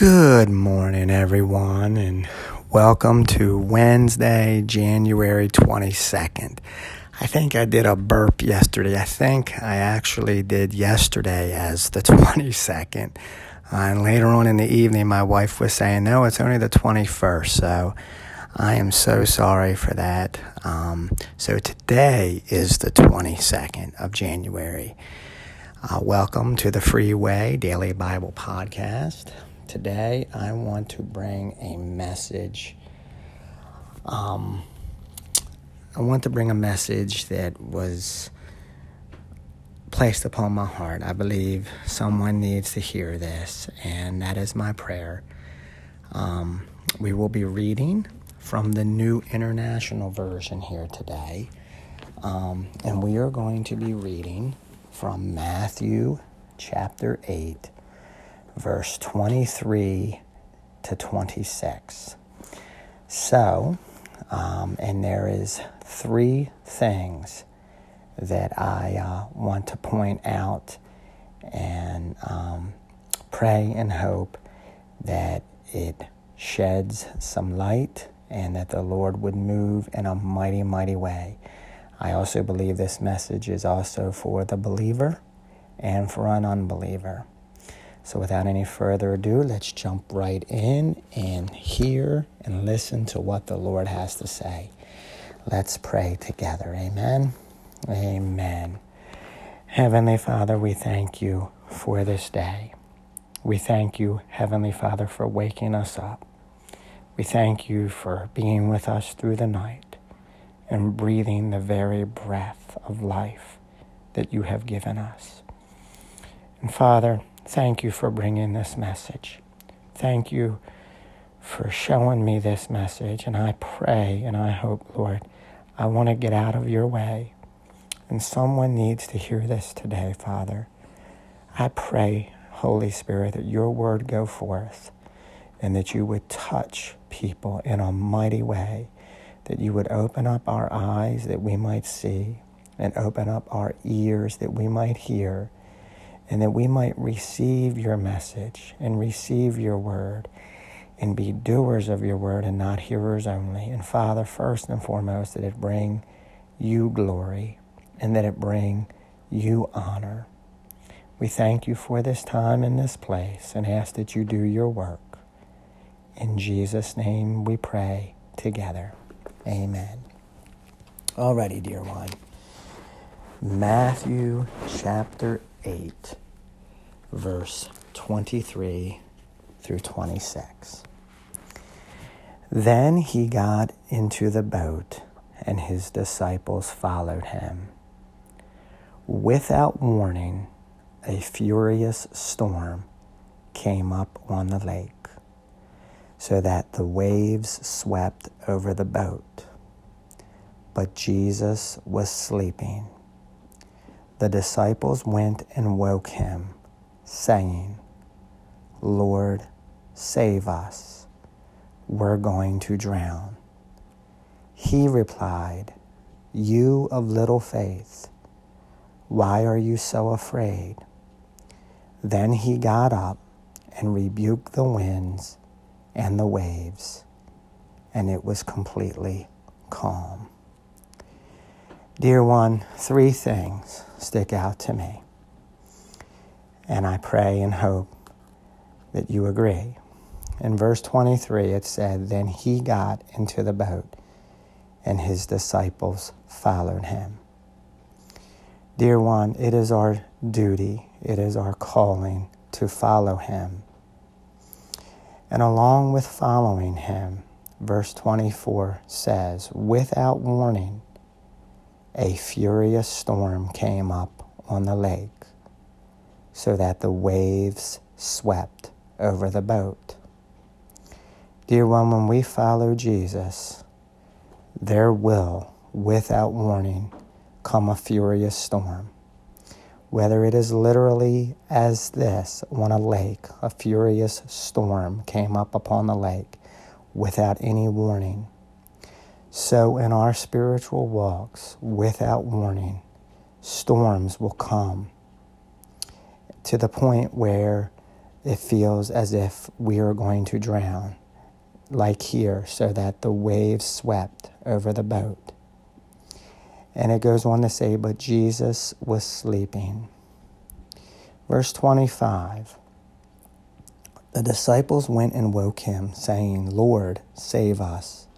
Good morning, everyone, and welcome to Wednesday, January 22nd. I think I did a burp yesterday. I think I actually did yesterday as the 22nd. Uh, and later on in the evening, my wife was saying, no, it's only the 21st. So I am so sorry for that. Um, so today is the 22nd of January. Uh, welcome to the Freeway Daily Bible Podcast. Today, I want to bring a message. Um, I want to bring a message that was placed upon my heart. I believe someone needs to hear this, and that is my prayer. Um, we will be reading from the New International Version here today, um, and we are going to be reading from Matthew chapter 8 verse 23 to 26. So, um, and there is three things that I uh, want to point out and um, pray and hope that it sheds some light and that the Lord would move in a mighty, mighty way. I also believe this message is also for the believer and for an unbeliever. So, without any further ado, let's jump right in and hear and listen to what the Lord has to say. Let's pray together. Amen. Amen. Heavenly Father, we thank you for this day. We thank you, Heavenly Father, for waking us up. We thank you for being with us through the night and breathing the very breath of life that you have given us. And Father, Thank you for bringing this message. Thank you for showing me this message. And I pray and I hope, Lord, I want to get out of your way. And someone needs to hear this today, Father. I pray, Holy Spirit, that your word go forth and that you would touch people in a mighty way, that you would open up our eyes that we might see and open up our ears that we might hear and that we might receive your message and receive your word and be doers of your word and not hearers only. And Father, first and foremost, that it bring you glory and that it bring you honor. We thank you for this time in this place and ask that you do your work. In Jesus' name we pray together. Amen. Alrighty, dear one. Matthew chapter 8 verse 23 through 26. Then he got into the boat, and his disciples followed him. Without warning, a furious storm came up on the lake, so that the waves swept over the boat. But Jesus was sleeping. The disciples went and woke him saying, Lord, save us. We're going to drown. He replied, You of little faith, why are you so afraid? Then he got up and rebuked the winds and the waves, and it was completely calm. Dear one, three things stick out to me. And I pray and hope that you agree. In verse 23, it said, Then he got into the boat, and his disciples followed him. Dear one, it is our duty, it is our calling to follow him. And along with following him, verse 24 says, Without warning, a furious storm came up on the lake so that the waves swept over the boat. Dear one, when we follow Jesus, there will, without warning, come a furious storm. Whether it is literally as this on a lake, a furious storm came up upon the lake without any warning. So in our spiritual walks, without warning, storms will come to the point where it feels as if we are going to drown, like here, so that the waves swept over the boat. And it goes on to say, But Jesus was sleeping. Verse 25 The disciples went and woke him, saying, Lord, save us.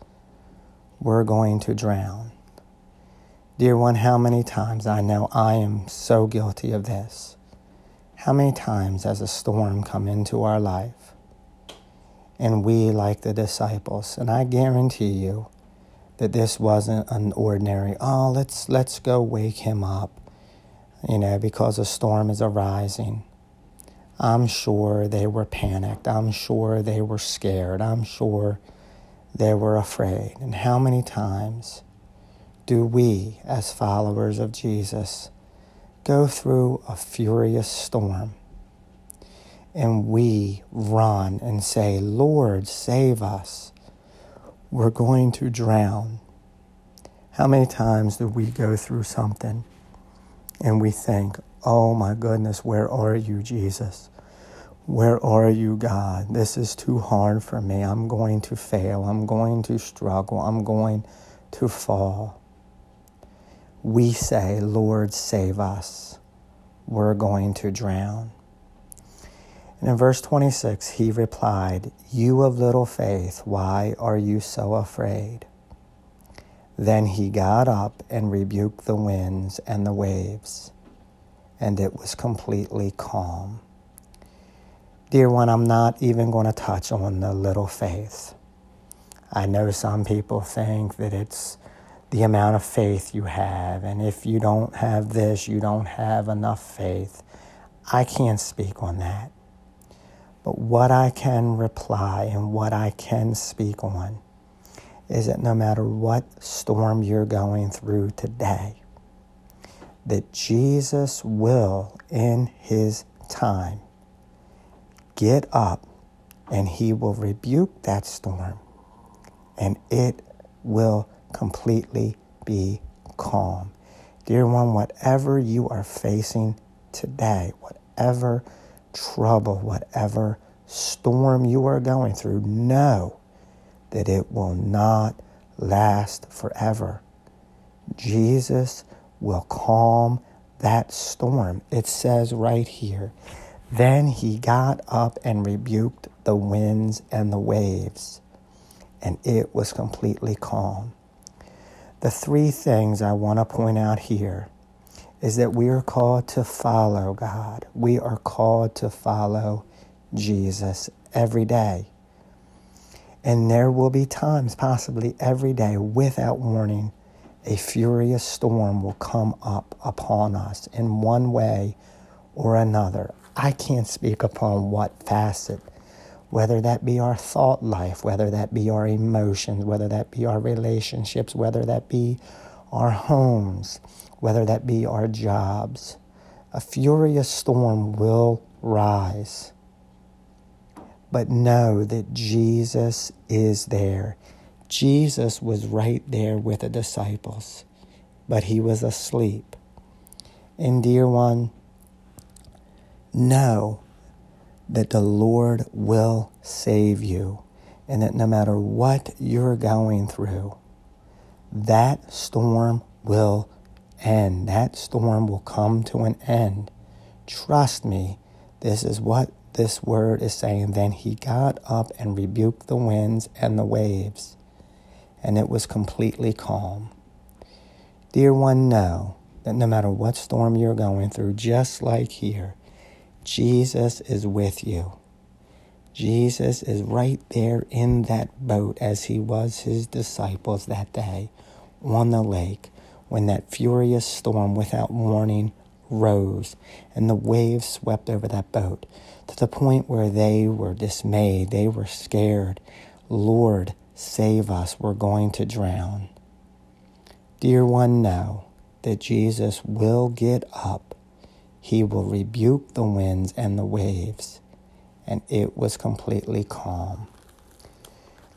We're going to drown. Dear one, how many times I know I am so guilty of this. How many times has a storm come into our life and we, like the disciples, and I guarantee you that this wasn't an ordinary, oh, let's, let's go wake him up, you know, because a storm is arising. I'm sure they were panicked. I'm sure they were scared. I'm sure they were afraid. And how many times do we, as followers of Jesus, go through a furious storm and we run and say, Lord, save us. We're going to drown. How many times do we go through something and we think, oh my goodness, where are you, Jesus? Where are you, God? This is too hard for me. I'm going to fail. I'm going to struggle. I'm going to fall we say, Lord, save us, we're going to drown. And in verse 26, he replied, You of little faith, why are you so afraid? Then he got up and rebuked the winds and the waves, and it was completely calm. Dear one, I'm not even going to touch on the little faith. I know some people think that it's the amount of faith you have. And if you don't have this, you don't have enough faith. I can't speak on that. But what I can reply and what I can speak on is that no matter what storm you're going through today, that Jesus will, in his time, get up and he will rebuke that storm and it will completely be calm. Dear one, whatever you are facing today, whatever trouble, whatever storm you are going through, know that it will not last forever. Jesus will calm that storm. It says right here, then he got up and rebuked the winds and the waves, and it was completely calm. The three things I want to point out here is that we are called to follow God. We are called to follow Jesus every day. And there will be times, possibly every day, without warning, a furious storm will come up upon us in one way or another. I can't speak upon what facet whether that be our thought life, whether that be our emotions, whether that be our relationships, whether that be our homes, whether that be our jobs. A furious storm will rise. But know that Jesus is there. Jesus was right there with the disciples, but he was asleep. And, dear one, know that the Lord will save you and that no matter what you're going through, that storm will end. That storm will come to an end. Trust me, this is what this word is saying. Then he got up and rebuked the winds and the waves, and it was completely calm. Dear one, know that no matter what storm you're going through, just like here, Jesus is with you. Jesus is right there in that boat as he was his disciples that day on the lake when that furious storm without warning rose and the waves swept over that boat to the point where they were dismayed. They were scared. Lord, save us. We're going to drown. Dear one, know that Jesus will get up he will rebuke the winds and the waves, and it was completely calm.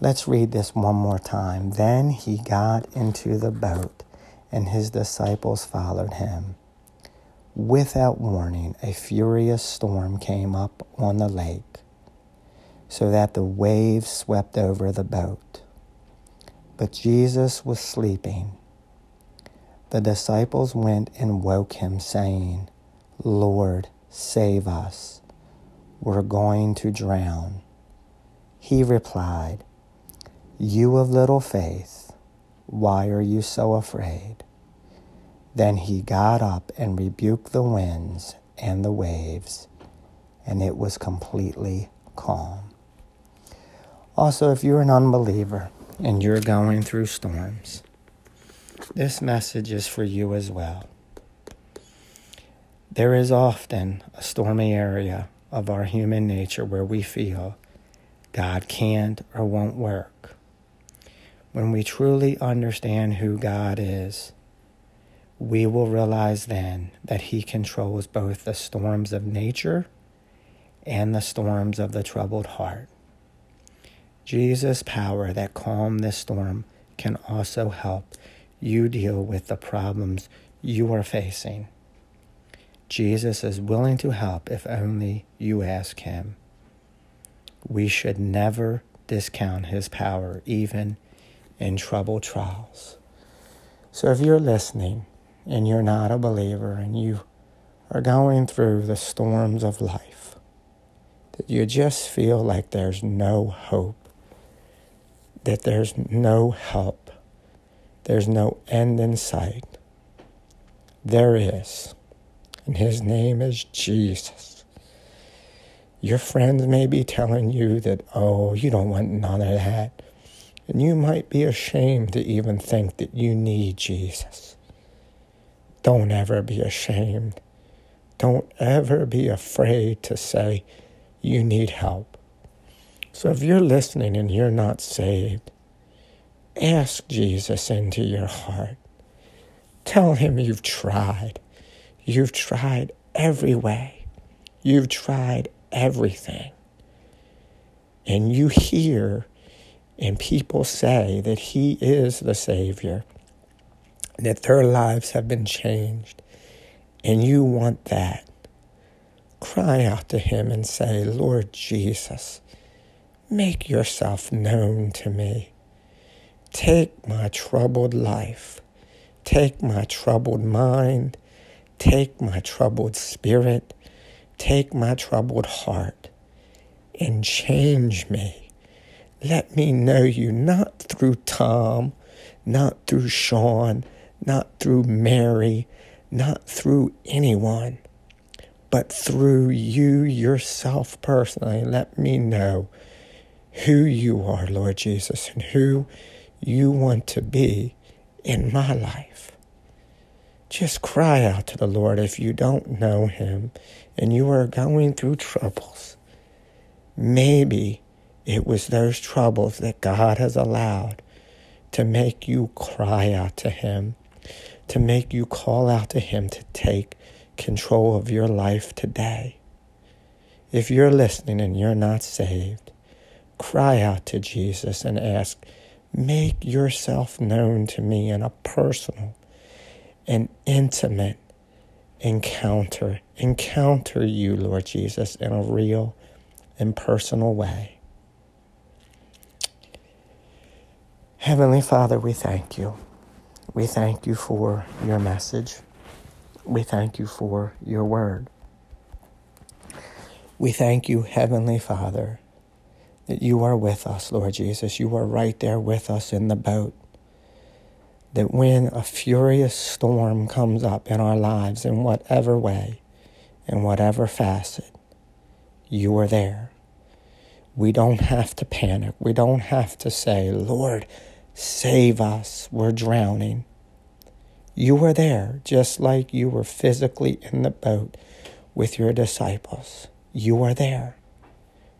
Let's read this one more time. Then he got into the boat, and his disciples followed him. without warning, a furious storm came up on the lake so that the waves swept over the boat. But Jesus was sleeping. The disciples went and woke him, saying, Lord, save us. We're going to drown. He replied, You of little faith, why are you so afraid? Then he got up and rebuked the winds and the waves, and it was completely calm. Also, if you're an unbeliever and you're going through storms, this message is for you as well. There is often a stormy area of our human nature where we feel God can't or won't work. When we truly understand who God is, we will realize then that He controls both the storms of nature and the storms of the troubled heart. Jesus' power that calmed this storm can also help you deal with the problems you are facing. Jesus is willing to help if only you ask Him. We should never discount His power, even in troubled trials. So if you're listening, and you're not a believer and you are going through the storms of life, that you just feel like there's no hope, that there's no help, there's no end in sight, there is. And his name is Jesus. Your friends may be telling you that, oh, you don't want none of that. And you might be ashamed to even think that you need Jesus. Don't ever be ashamed. Don't ever be afraid to say you need help. So if you're listening and you're not saved, ask Jesus into your heart. Tell him you've tried. You've tried every way. You've tried everything. And you hear and people say that he is the Savior that their lives have been changed, and you want that, cry out to Him and say, Lord Jesus, make yourself known to me. Take my troubled life, take my troubled mind, take my troubled spirit, take my troubled heart, and change me. Let me know you not through Tom, not through Sean, not through Mary, not through anyone, but through you yourself personally. Let me know who you are, Lord Jesus, and who you want to be in my life. Just cry out to the Lord if you don't know Him and you are going through troubles. Maybe it was those troubles that God has allowed to make you cry out to Him to make you call out to Him to take control of your life today. If you're listening and you're not saved, cry out to Jesus and ask, Make yourself known to me in a personal and intimate encounter. Encounter you, Lord Jesus, in a real and personal way. Heavenly Father, we thank you. We thank you for your message. We thank you for your word. We thank you, Heavenly Father, that you are with us, Lord Jesus. You are right there with us in the boat. That when a furious storm comes up in our lives, in whatever way, in whatever facet, you are there. We don't have to panic. We don't have to say, Lord, Save us, we're drowning. You were there just like you were physically in the boat with your disciples. You are there.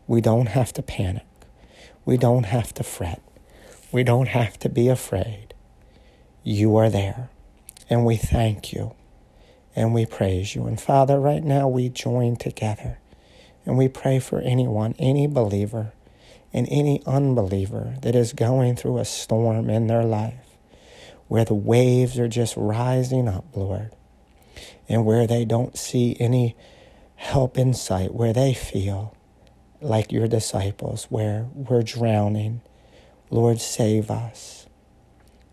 We don't have to panic. We don't have to fret. We don't have to be afraid. You are there. And we thank you and we praise you. And Father, right now we join together and we pray for anyone, any believer and any unbeliever that is going through a storm in their life where the waves are just rising up, Lord. And where they don't see any help in sight, where they feel like your disciples, where we're drowning, Lord, save us.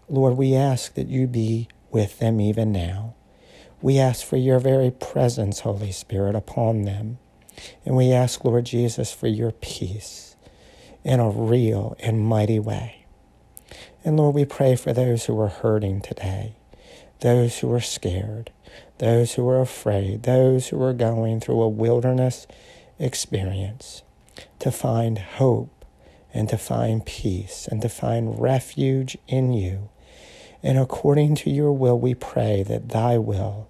Lord, we ask that you be with them even now. We ask for your very presence, Holy Spirit, upon them. And we ask, Lord Jesus, for your peace in a real and mighty way. And Lord, we pray for those who are hurting today, those who are scared, those who are afraid, those who are going through a wilderness experience, to find hope and to find peace and to find refuge in you. And according to your will, we pray that thy will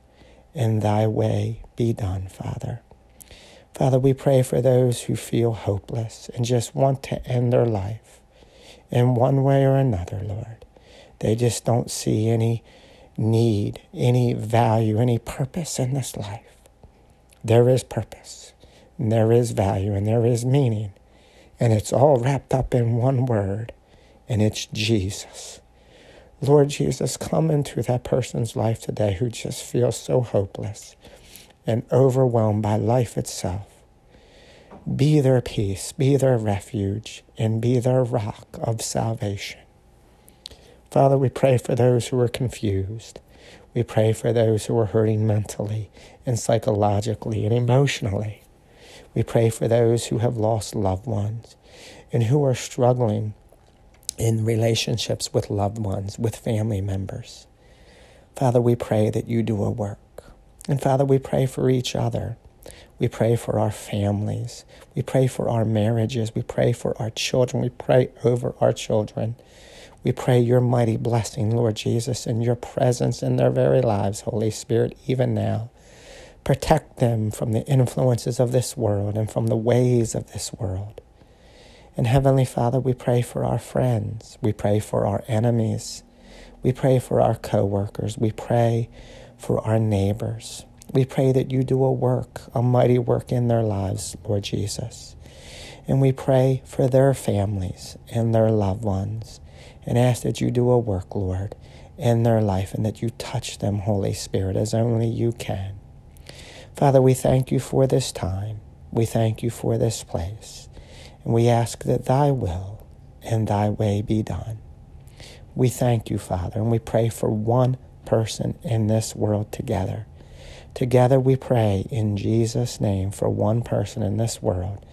and thy way be done, Father. Father, we pray for those who feel hopeless and just want to end their life in one way or another, Lord. They just don't see any need, any value, any purpose in this life. There is purpose, and there is value, and there is meaning. And it's all wrapped up in one word, and it's Jesus. Lord Jesus, come into that person's life today who just feels so hopeless and overwhelmed by life itself. Be their peace, be their refuge, and be their rock of salvation. Father, we pray for those who are confused. We pray for those who are hurting mentally and psychologically and emotionally. We pray for those who have lost loved ones and who are struggling in relationships with loved ones, with family members. Father, we pray that you do a work. And Father, we pray for each other. We pray for our families. We pray for our marriages. We pray for our children. We pray over our children. We pray your mighty blessing, Lord Jesus, and your presence in their very lives, Holy Spirit, even now. Protect them from the influences of this world and from the ways of this world. And Heavenly Father, we pray for our friends. We pray for our enemies. We pray for our coworkers. We pray for our neighbors. We pray that you do a work, a mighty work in their lives, Lord Jesus. And we pray for their families and their loved ones and ask that you do a work, Lord, in their life and that you touch them, Holy Spirit, as only you can. Father, we thank you for this time. We thank you for this place. And we ask that thy will and thy way be done. We thank you, Father, and we pray for one person in this world together. Together we pray in Jesus' name for one person in this world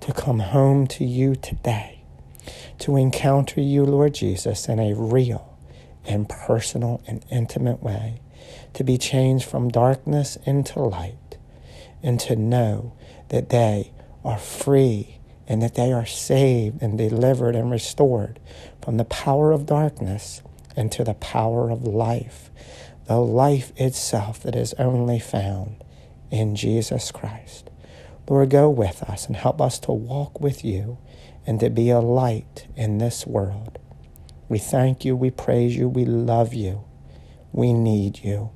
to come home to you today to encounter you, Lord Jesus, in a real and personal and intimate way, to be changed from darkness into light, and to know that they are free and that they are saved and delivered and restored from the power of darkness into the power of life, the life itself that is only found in Jesus Christ. Lord, go with us and help us to walk with you and to be a light in this world. We thank you, we praise you, we love you, we need you.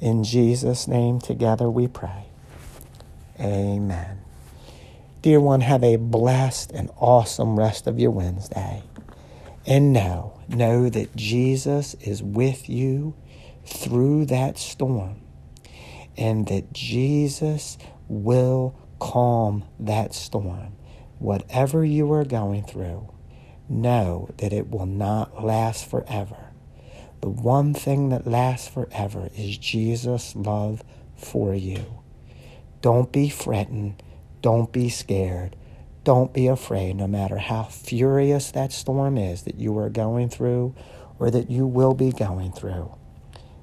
In Jesus' name, together we pray. Amen. Dear one, have a blessed and awesome rest of your Wednesday. And know, know that Jesus is with you through that storm and that Jesus will calm that storm. Whatever you are going through, know that it will not last forever. The one thing that lasts forever is Jesus' love for you. Don't be fretting. Don't be scared. Don't be afraid, no matter how furious that storm is that you are going through or that you will be going through.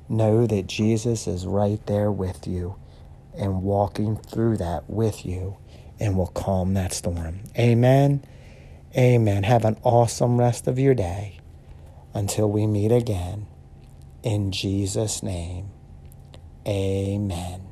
Know that Jesus is right there with you and walking through that with you and will calm that storm. Amen. Amen. Have an awesome rest of your day until we meet again. In Jesus' name, amen.